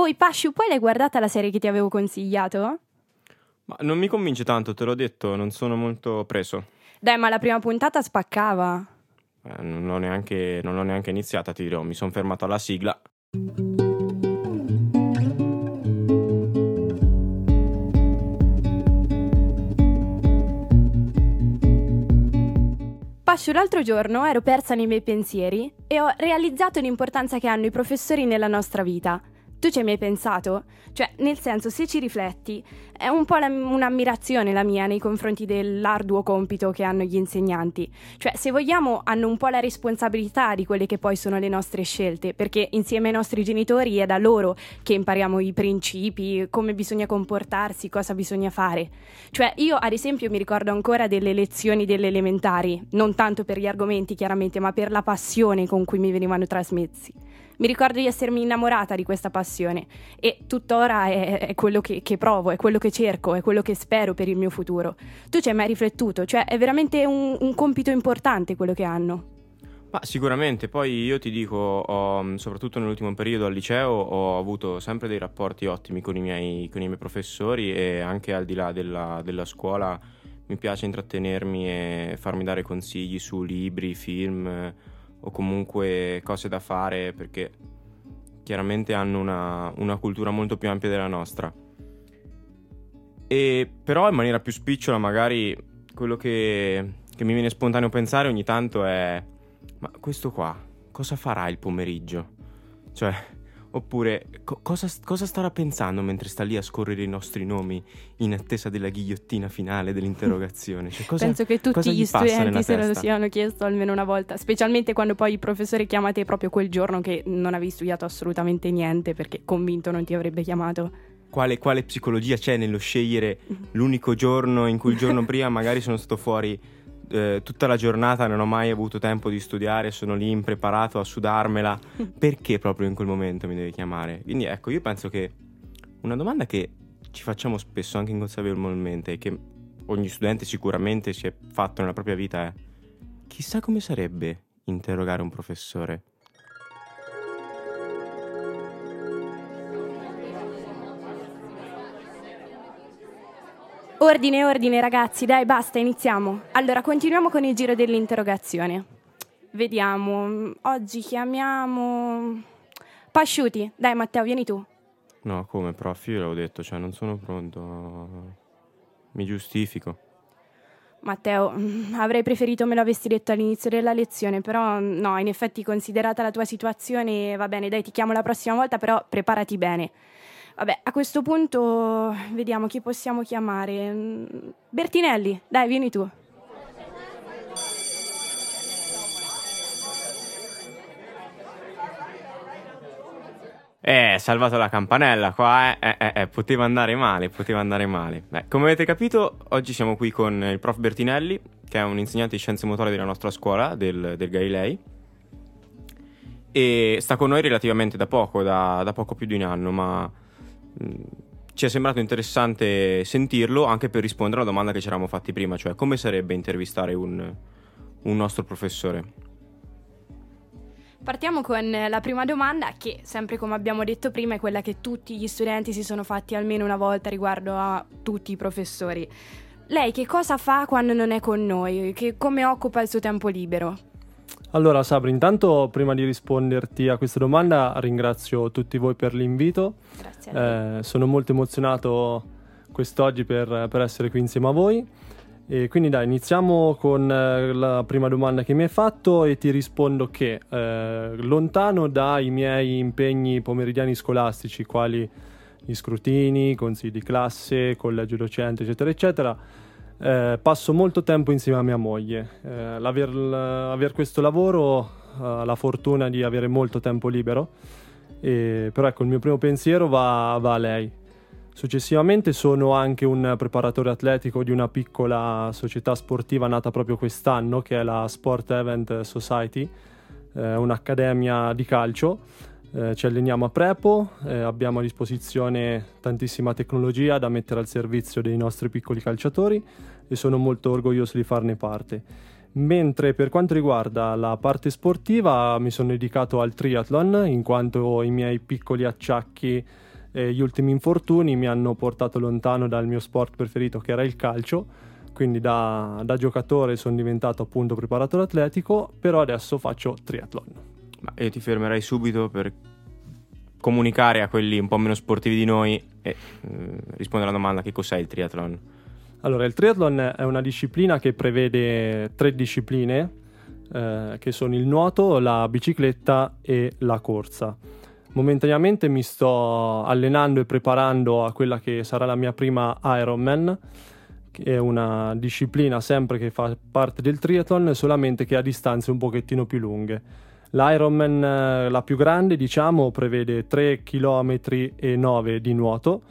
Oi Pasciu, poi l'hai guardata la serie che ti avevo consigliato? Ma non mi convince tanto, te l'ho detto, non sono molto preso. Dai, ma la prima puntata spaccava. Eh, non, l'ho neanche, non l'ho neanche iniziata, ti dirò, mi sono fermato alla sigla. Pascio, l'altro giorno ero persa nei miei pensieri e ho realizzato l'importanza che hanno i professori nella nostra vita. Tu ci hai mai pensato? Cioè, nel senso, se ci rifletti, è un po' la, un'ammirazione la mia nei confronti dell'arduo compito che hanno gli insegnanti. Cioè, se vogliamo, hanno un po' la responsabilità di quelle che poi sono le nostre scelte, perché insieme ai nostri genitori è da loro che impariamo i principi, come bisogna comportarsi, cosa bisogna fare. Cioè, io ad esempio mi ricordo ancora delle lezioni delle elementari, non tanto per gli argomenti chiaramente, ma per la passione con cui mi venivano trasmessi mi ricordo di essermi innamorata di questa passione e tuttora è, è quello che, che, provo, è quello che cerco, è quello che spero per il mio futuro. Tu ci hai mai riflettuto? Cioè è veramente un, un compito importante quello che hanno. Ma sicuramente, poi io ti dico, ho, soprattutto nell'ultimo periodo al liceo ho avuto sempre dei rapporti ottimi con i miei, con i miei professori e anche al di là della, della scuola mi piace intrattenermi e farmi dare consigli su libri, film o comunque cose da fare perché chiaramente hanno una, una cultura molto più ampia della nostra. E però in maniera più spicciola magari quello che, che mi viene spontaneo pensare ogni tanto è ma questo qua cosa farà il pomeriggio? Cioè, Oppure co- cosa, cosa, starà pensando mentre sta lì a scorrere i nostri nomi in attesa della ghigliottina finale dell'interrogazione? Cioè, cosa, Penso che tutti gli studenti se lo siano chiesto almeno una volta, specialmente quando poi il professore chiama te proprio quel giorno che non avevi studiato assolutamente niente perché convinto non ti avrebbe chiamato. Quale, quale psicologia c'è nello scegliere l'unico giorno in cui il giorno prima magari sono stato fuori eh, tutta la giornata non ho mai avuto tempo di studiare, sono lì impreparato a sudarmela, perché proprio in quel momento mi devi chiamare? Quindi ecco, io penso che una domanda che ci facciamo spesso anche inconsapevolmente e che ogni studente sicuramente si è fatto nella propria vita è chissà come sarebbe interrogare un professore. Ordine, ordine ragazzi, dai basta, iniziamo. Allora, continuiamo con il giro dell'interrogazione. Vediamo, oggi chiamiamo... Pasciuti, dai Matteo, vieni tu. No, come prof, io l'avevo detto, cioè non sono pronto. Mi giustifico. Matteo, avrei preferito me lo avessi detto all'inizio della lezione, però no, in effetti considerata la tua situazione, va bene, dai, ti chiamo la prossima volta, però preparati bene. Vabbè, a questo punto vediamo chi possiamo chiamare. Bertinelli, dai, vieni tu. Eh, salvato la campanella qua, eh, eh, eh, poteva andare male, poteva andare male. Beh, come avete capito, oggi siamo qui con il prof Bertinelli, che è un insegnante di scienze motorie della nostra scuola, del, del Galilei, e sta con noi relativamente da poco, da, da poco più di un anno, ma ci è sembrato interessante sentirlo anche per rispondere alla domanda che ci eravamo fatti prima, cioè come sarebbe intervistare un, un nostro professore. Partiamo con la prima domanda che, sempre come abbiamo detto prima, è quella che tutti gli studenti si sono fatti almeno una volta riguardo a tutti i professori. Lei che cosa fa quando non è con noi? Che, come occupa il suo tempo libero? Allora Sabri, intanto prima di risponderti a questa domanda ringrazio tutti voi per l'invito. Grazie. Eh, sono molto emozionato quest'oggi per, per, essere qui insieme a voi. E quindi dai, iniziamo con eh, la prima domanda che mi hai fatto e ti rispondo che eh, lontano dai miei impegni pomeridiani scolastici, quali gli scrutini, consigli di classe, collegio docente, eccetera, eccetera, eh, passo molto tempo insieme a mia moglie. Eh, l'aver, l'aver, questo lavoro ha la fortuna di avere molto tempo libero, e, però ecco il mio primo pensiero va, va, a lei. Successivamente sono anche un preparatore atletico di una piccola società sportiva nata proprio quest'anno che è la Sport Event Society, eh, un'accademia di calcio eh, ci alleniamo a Prepo, eh, abbiamo a disposizione tantissima tecnologia da mettere al servizio dei nostri piccoli calciatori e sono molto orgoglioso di farne parte. Mentre per quanto riguarda la parte sportiva mi sono dedicato al triathlon in quanto i miei piccoli acciacchi e gli ultimi infortuni mi hanno portato lontano dal mio sport preferito che era il calcio, quindi da, da giocatore sono diventato appunto preparatore atletico, però adesso faccio triathlon. Ma io ti fermerei subito per comunicare a quelli un po' meno sportivi di noi e eh, rispondere alla domanda che cos'è il triathlon. Allora, il triathlon è una disciplina che prevede tre discipline, eh, che sono il nuoto, la bicicletta e la corsa. Momentaneamente mi sto allenando e preparando a quella che sarà la mia prima Ironman, che è una disciplina sempre che fa parte del triathlon, solamente che ha distanze un pochettino più lunghe. L'Ironman, eh, la più grande, diciamo, prevede 3 km e 9 di nuoto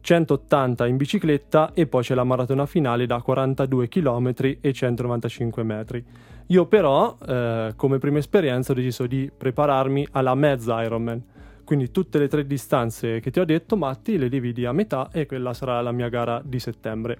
180 in bicicletta e poi c'è la maratona finale da 42 km e 195 metri. Io però, eh, come prima esperienza, ho deciso di prepararmi alla mezza Ironman. Quindi tutte le tre distanze che ti ho detto, Matti, le dividi a metà e quella sarà la mia gara di settembre.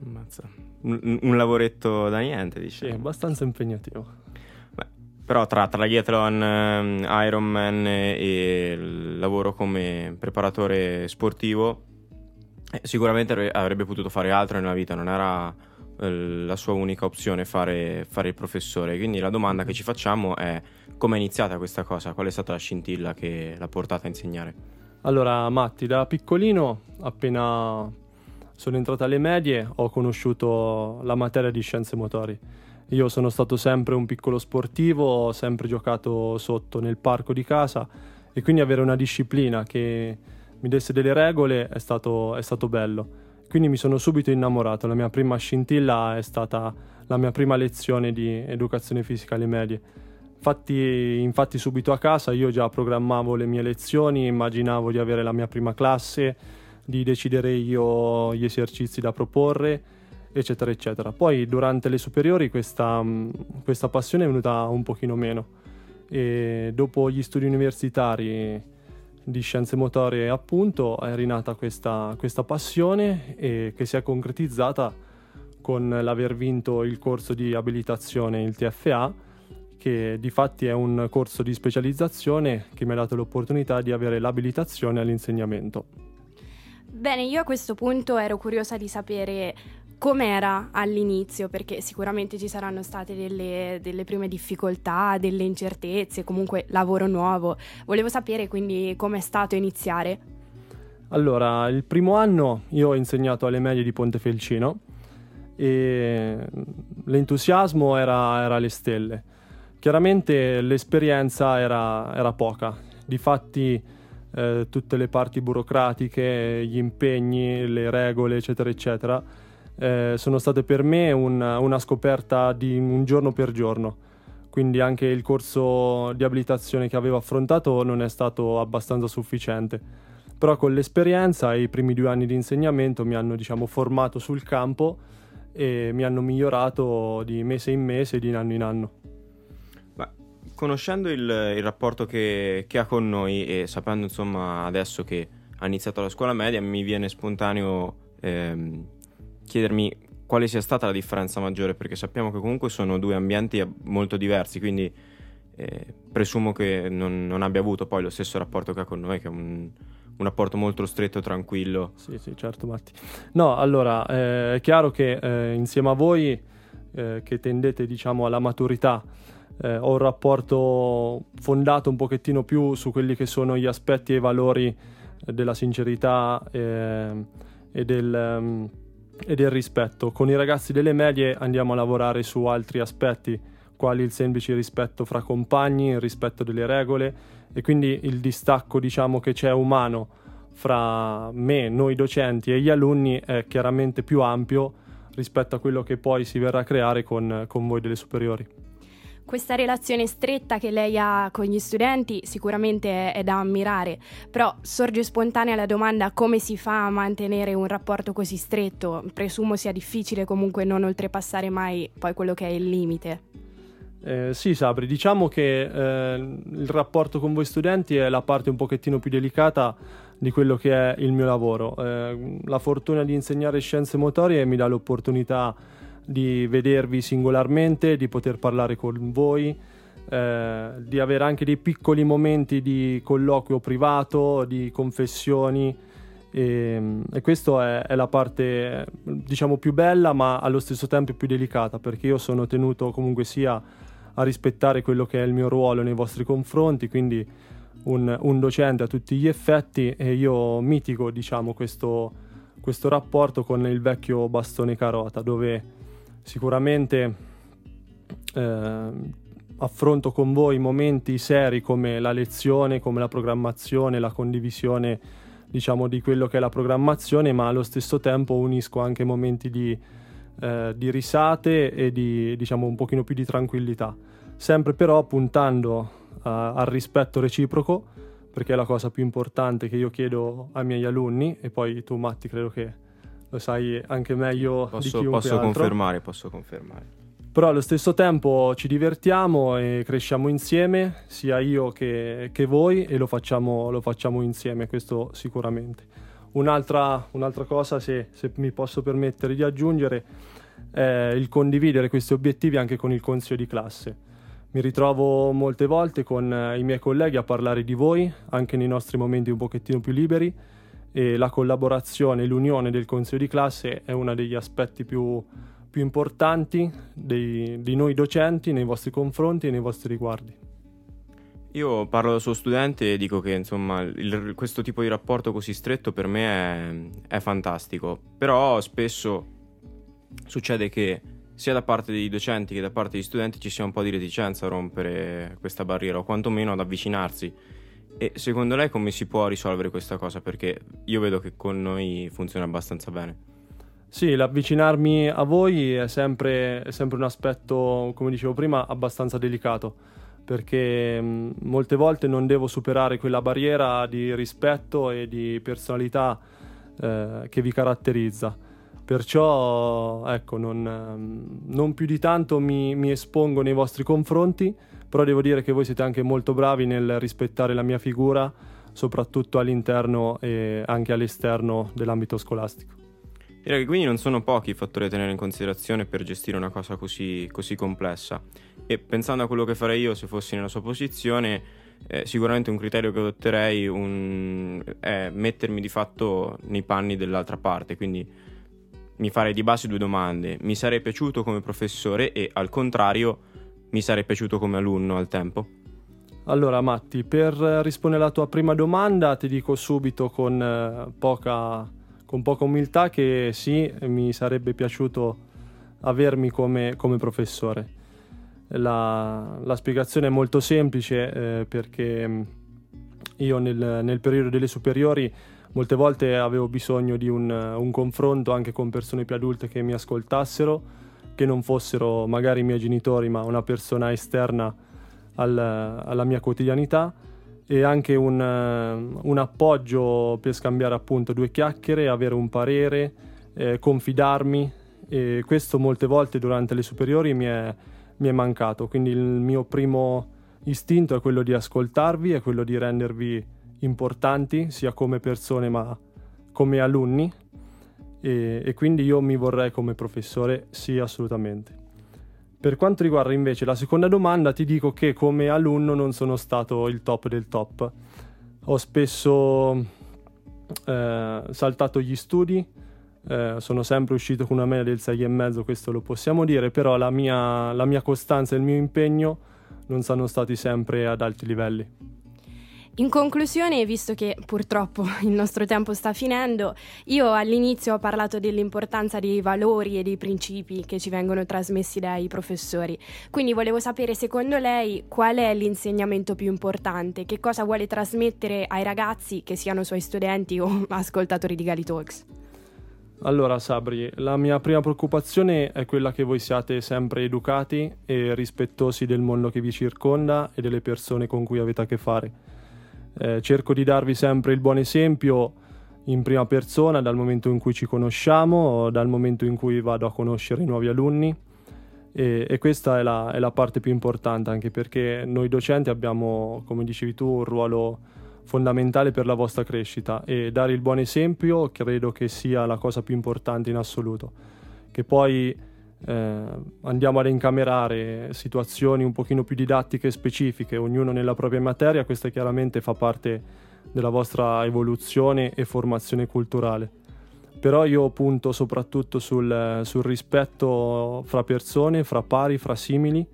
Mazza. Un, un lavoretto da niente, dici? Sì, abbastanza impegnativo. Però tra triathlon, ehm, Ironman e il lavoro come preparatore sportivo eh, sicuramente avrebbe potuto fare altro nella vita, non era eh, la sua unica opzione fare, fare, il professore. Quindi la domanda che ci facciamo è come è iniziata questa cosa? Qual è stata la scintilla che l'ha portata a insegnare? Allora, Matti, da piccolino, appena sono entrato alle medie, ho conosciuto la materia di scienze motori. Io sono stato sempre un piccolo sportivo, ho sempre giocato sotto nel parco di casa e quindi avere una disciplina che mi desse delle regole è stato, è stato bello. Quindi mi sono subito innamorato, la mia prima scintilla è stata la mia prima lezione di educazione fisica alle medie. Infatti, infatti subito a casa io già programmavo le mie lezioni, immaginavo di avere la mia prima classe, di decidere io gli esercizi da proporre, eccetera, eccetera. Poi durante le superiori questa, questa passione è venuta un pochino meno e dopo gli studi universitari di scienze motorie appunto è rinata questa, questa passione e che si è concretizzata con l'aver vinto il corso di abilitazione, il TFA, che di fatti è un corso di specializzazione che mi ha dato l'opportunità di avere l'abilitazione all'insegnamento. Bene, io a questo punto ero curiosa di sapere com'era all'inizio, perché sicuramente ci saranno state delle, delle, prime difficoltà, delle incertezze, comunque lavoro nuovo. Volevo sapere quindi com'è stato iniziare. Allora, il primo anno io ho insegnato alle medie di Pontefelcino e l'entusiasmo era, era alle stelle. Chiaramente l'esperienza era, era poca, difatti eh, tutte le parti burocratiche, gli impegni, le regole, eccetera, eccetera, eh, sono state per me un, una scoperta di un giorno per giorno. Quindi anche il corso di abilitazione che avevo affrontato non è stato abbastanza sufficiente. Però con l'esperienza e i primi due anni di insegnamento mi hanno diciamo, formato sul campo e mi hanno migliorato di mese in mese, di anno in anno. Beh, conoscendo il, il rapporto che, che, ha con noi e sapendo insomma adesso che ha iniziato la scuola media, mi viene spontaneo ehm, chiedermi quale sia stata la differenza maggiore, perché sappiamo che comunque sono due ambienti molto diversi, quindi eh, presumo che non, non, abbia avuto poi lo stesso rapporto che ha con noi, che è un, un rapporto molto stretto, tranquillo. Sì, sì, certo, Matti. No, allora, eh, è chiaro che eh, insieme a voi eh, che tendete, diciamo, alla maturità, eh, ho un rapporto fondato un pochettino più su quelli che sono gli aspetti e i valori della sincerità eh, e del... Um, e del rispetto. Con i ragazzi delle medie andiamo a lavorare su altri aspetti, quali il semplice rispetto fra compagni, il rispetto delle regole e quindi il distacco diciamo che c'è umano fra me, noi docenti e gli alunni è chiaramente più ampio rispetto a quello che poi si verrà a creare con, con voi delle superiori. Questa relazione stretta che lei ha con gli studenti sicuramente è, è, da ammirare, però sorge spontanea la domanda come si fa a mantenere un rapporto così stretto? Presumo sia difficile comunque non oltrepassare mai poi quello che è il limite. Eh, sì, Sabri, diciamo che eh, il rapporto con voi studenti è la parte un pochettino più delicata di quello che è il mio lavoro. Eh, la fortuna di insegnare scienze motorie mi dà l'opportunità di vedervi singolarmente, di poter parlare con voi, eh, di avere anche dei piccoli momenti di colloquio privato, di confessioni. E, e questa è, è, la parte diciamo più bella ma allo stesso tempo più delicata perché io sono tenuto comunque sia a rispettare quello che è il mio ruolo nei vostri confronti quindi un, un docente a tutti gli effetti e io mitigo diciamo questo, questo rapporto con il vecchio bastone carota dove sicuramente eh, affronto con voi momenti seri come la lezione, come la programmazione, la condivisione diciamo di quello che è la programmazione, ma allo stesso tempo unisco anche momenti di, eh, di risate e di diciamo un pochino più di tranquillità, sempre però puntando uh, al rispetto reciproco, perché è la cosa più importante che io chiedo ai miei alunni e poi tu Matti credo che lo sai anche meglio posso, di chiunque posso altro. confermare, posso confermare però allo stesso tempo ci divertiamo e cresciamo insieme, sia io che, che voi, e lo facciamo, lo facciamo, insieme, questo sicuramente. Un'altra, un'altra cosa, se, se, mi posso permettere di aggiungere, è il condividere questi obiettivi anche con il consiglio di classe. Mi ritrovo molte volte con i miei colleghi a parlare di voi, anche nei nostri momenti un pochettino più liberi, e la collaborazione, l'unione del consiglio di classe è uno degli aspetti più più importanti dei, di noi docenti nei vostri confronti e nei vostri riguardi? Io parlo da suo studente e dico che insomma il, questo tipo di rapporto così stretto per me è, è fantastico, però spesso succede che sia da parte dei docenti che da parte degli studenti ci sia un po' di reticenza a rompere questa barriera o quantomeno ad avvicinarsi. E secondo lei come si può risolvere questa cosa? Perché io vedo che con noi funziona abbastanza bene. Sì, l'avvicinarmi a voi è sempre, è sempre, un aspetto, come dicevo prima, abbastanza delicato, perché mh, molte volte non devo superare quella barriera di rispetto e di personalità eh, che vi caratterizza. Perciò, ecco, non, non più di tanto mi, mi espongo nei vostri confronti, però devo dire che voi siete anche molto bravi nel rispettare la mia figura, soprattutto all'interno e anche all'esterno dell'ambito scolastico. Direi che quindi non sono pochi i fattori da tenere in considerazione per gestire una cosa così, così complessa. E pensando a quello che farei io se fossi nella sua posizione, eh, sicuramente un criterio che adotterei un... è mettermi di fatto nei panni dell'altra parte, quindi mi farei di base due domande. Mi sarei piaciuto come professore e al contrario mi sarei piaciuto come alunno al tempo? Allora Matti, per rispondere alla tua prima domanda ti dico subito con eh, poca con poca umiltà che sì, mi sarebbe piaciuto avermi come, come professore. La, la, spiegazione è molto semplice eh, perché mm, io nel, nel, periodo delle superiori molte volte avevo bisogno di un, un, confronto anche con persone più adulte che mi ascoltassero, che non fossero magari i miei genitori ma una persona esterna al, alla mia quotidianità. E anche un, eh, un, appoggio per scambiare appunto due chiacchiere, avere un parere, eh, confidarmi. E questo molte volte durante le superiori mi è, mi è, mancato, quindi il mio primo istinto è quello di ascoltarvi, è quello di rendervi importanti sia come persone ma come alunni e, e quindi io mi vorrei come professore sì assolutamente. Per quanto riguarda invece la seconda domanda, ti dico che come alunno non sono stato il top del top. Ho spesso eh, saltato gli studi, eh, sono sempre uscito con una media del 6,5, questo lo possiamo dire, però la mia, la mia costanza e il mio impegno non sono stati sempre ad alti livelli. In conclusione, visto che purtroppo il nostro tempo sta finendo, io all'inizio ho parlato dell'importanza dei valori e dei principi che ci vengono trasmessi dai professori. Quindi volevo sapere, secondo lei, qual è l'insegnamento più importante? Che cosa vuole trasmettere ai ragazzi, che siano suoi studenti o ascoltatori di Gali Talks? Allora, Sabri, la mia prima preoccupazione è quella che voi siate sempre educati e rispettosi del mondo che vi circonda e delle persone con cui avete a che fare eh, cerco di darvi sempre il buon esempio in prima persona dal momento in cui ci conosciamo, dal momento in cui vado a conoscere i nuovi alunni e, e questa è la, è la, parte più importante anche perché noi docenti abbiamo, come dicevi tu, un ruolo fondamentale per la vostra crescita e dare il buon esempio credo che sia la cosa più importante in assoluto. Che poi eh, andiamo a incamerare situazioni un pochino più didattiche e specifiche, ognuno nella propria materia, questa chiaramente fa parte della vostra evoluzione e formazione culturale. Però io punto soprattutto sul, sul rispetto fra persone, fra pari, fra simili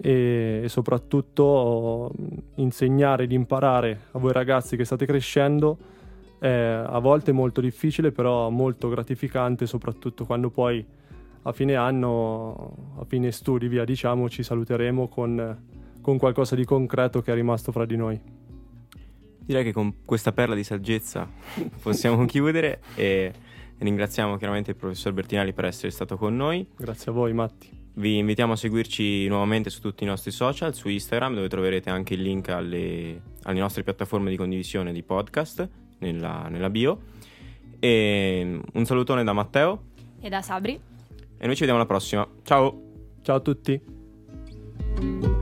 e, e soprattutto insegnare ed imparare a voi ragazzi che state crescendo è a volte molto difficile, però molto gratificante, soprattutto quando poi a fine anno, a fine studi, via, diciamo, ci saluteremo con, con qualcosa di concreto che è rimasto fra di noi. Direi che con questa perla di saggezza possiamo chiudere e ringraziamo chiaramente il professor Bertinelli per essere stato con noi. Grazie a voi Matti. Vi invitiamo a seguirci nuovamente su tutti i nostri social, su Instagram, dove troverete anche il link alle, alle nostre piattaforme di condivisione di podcast nella, nella bio. E un salutone da Matteo e da Sabri. E noi ci vediamo alla prossima. Ciao. Ciao a tutti.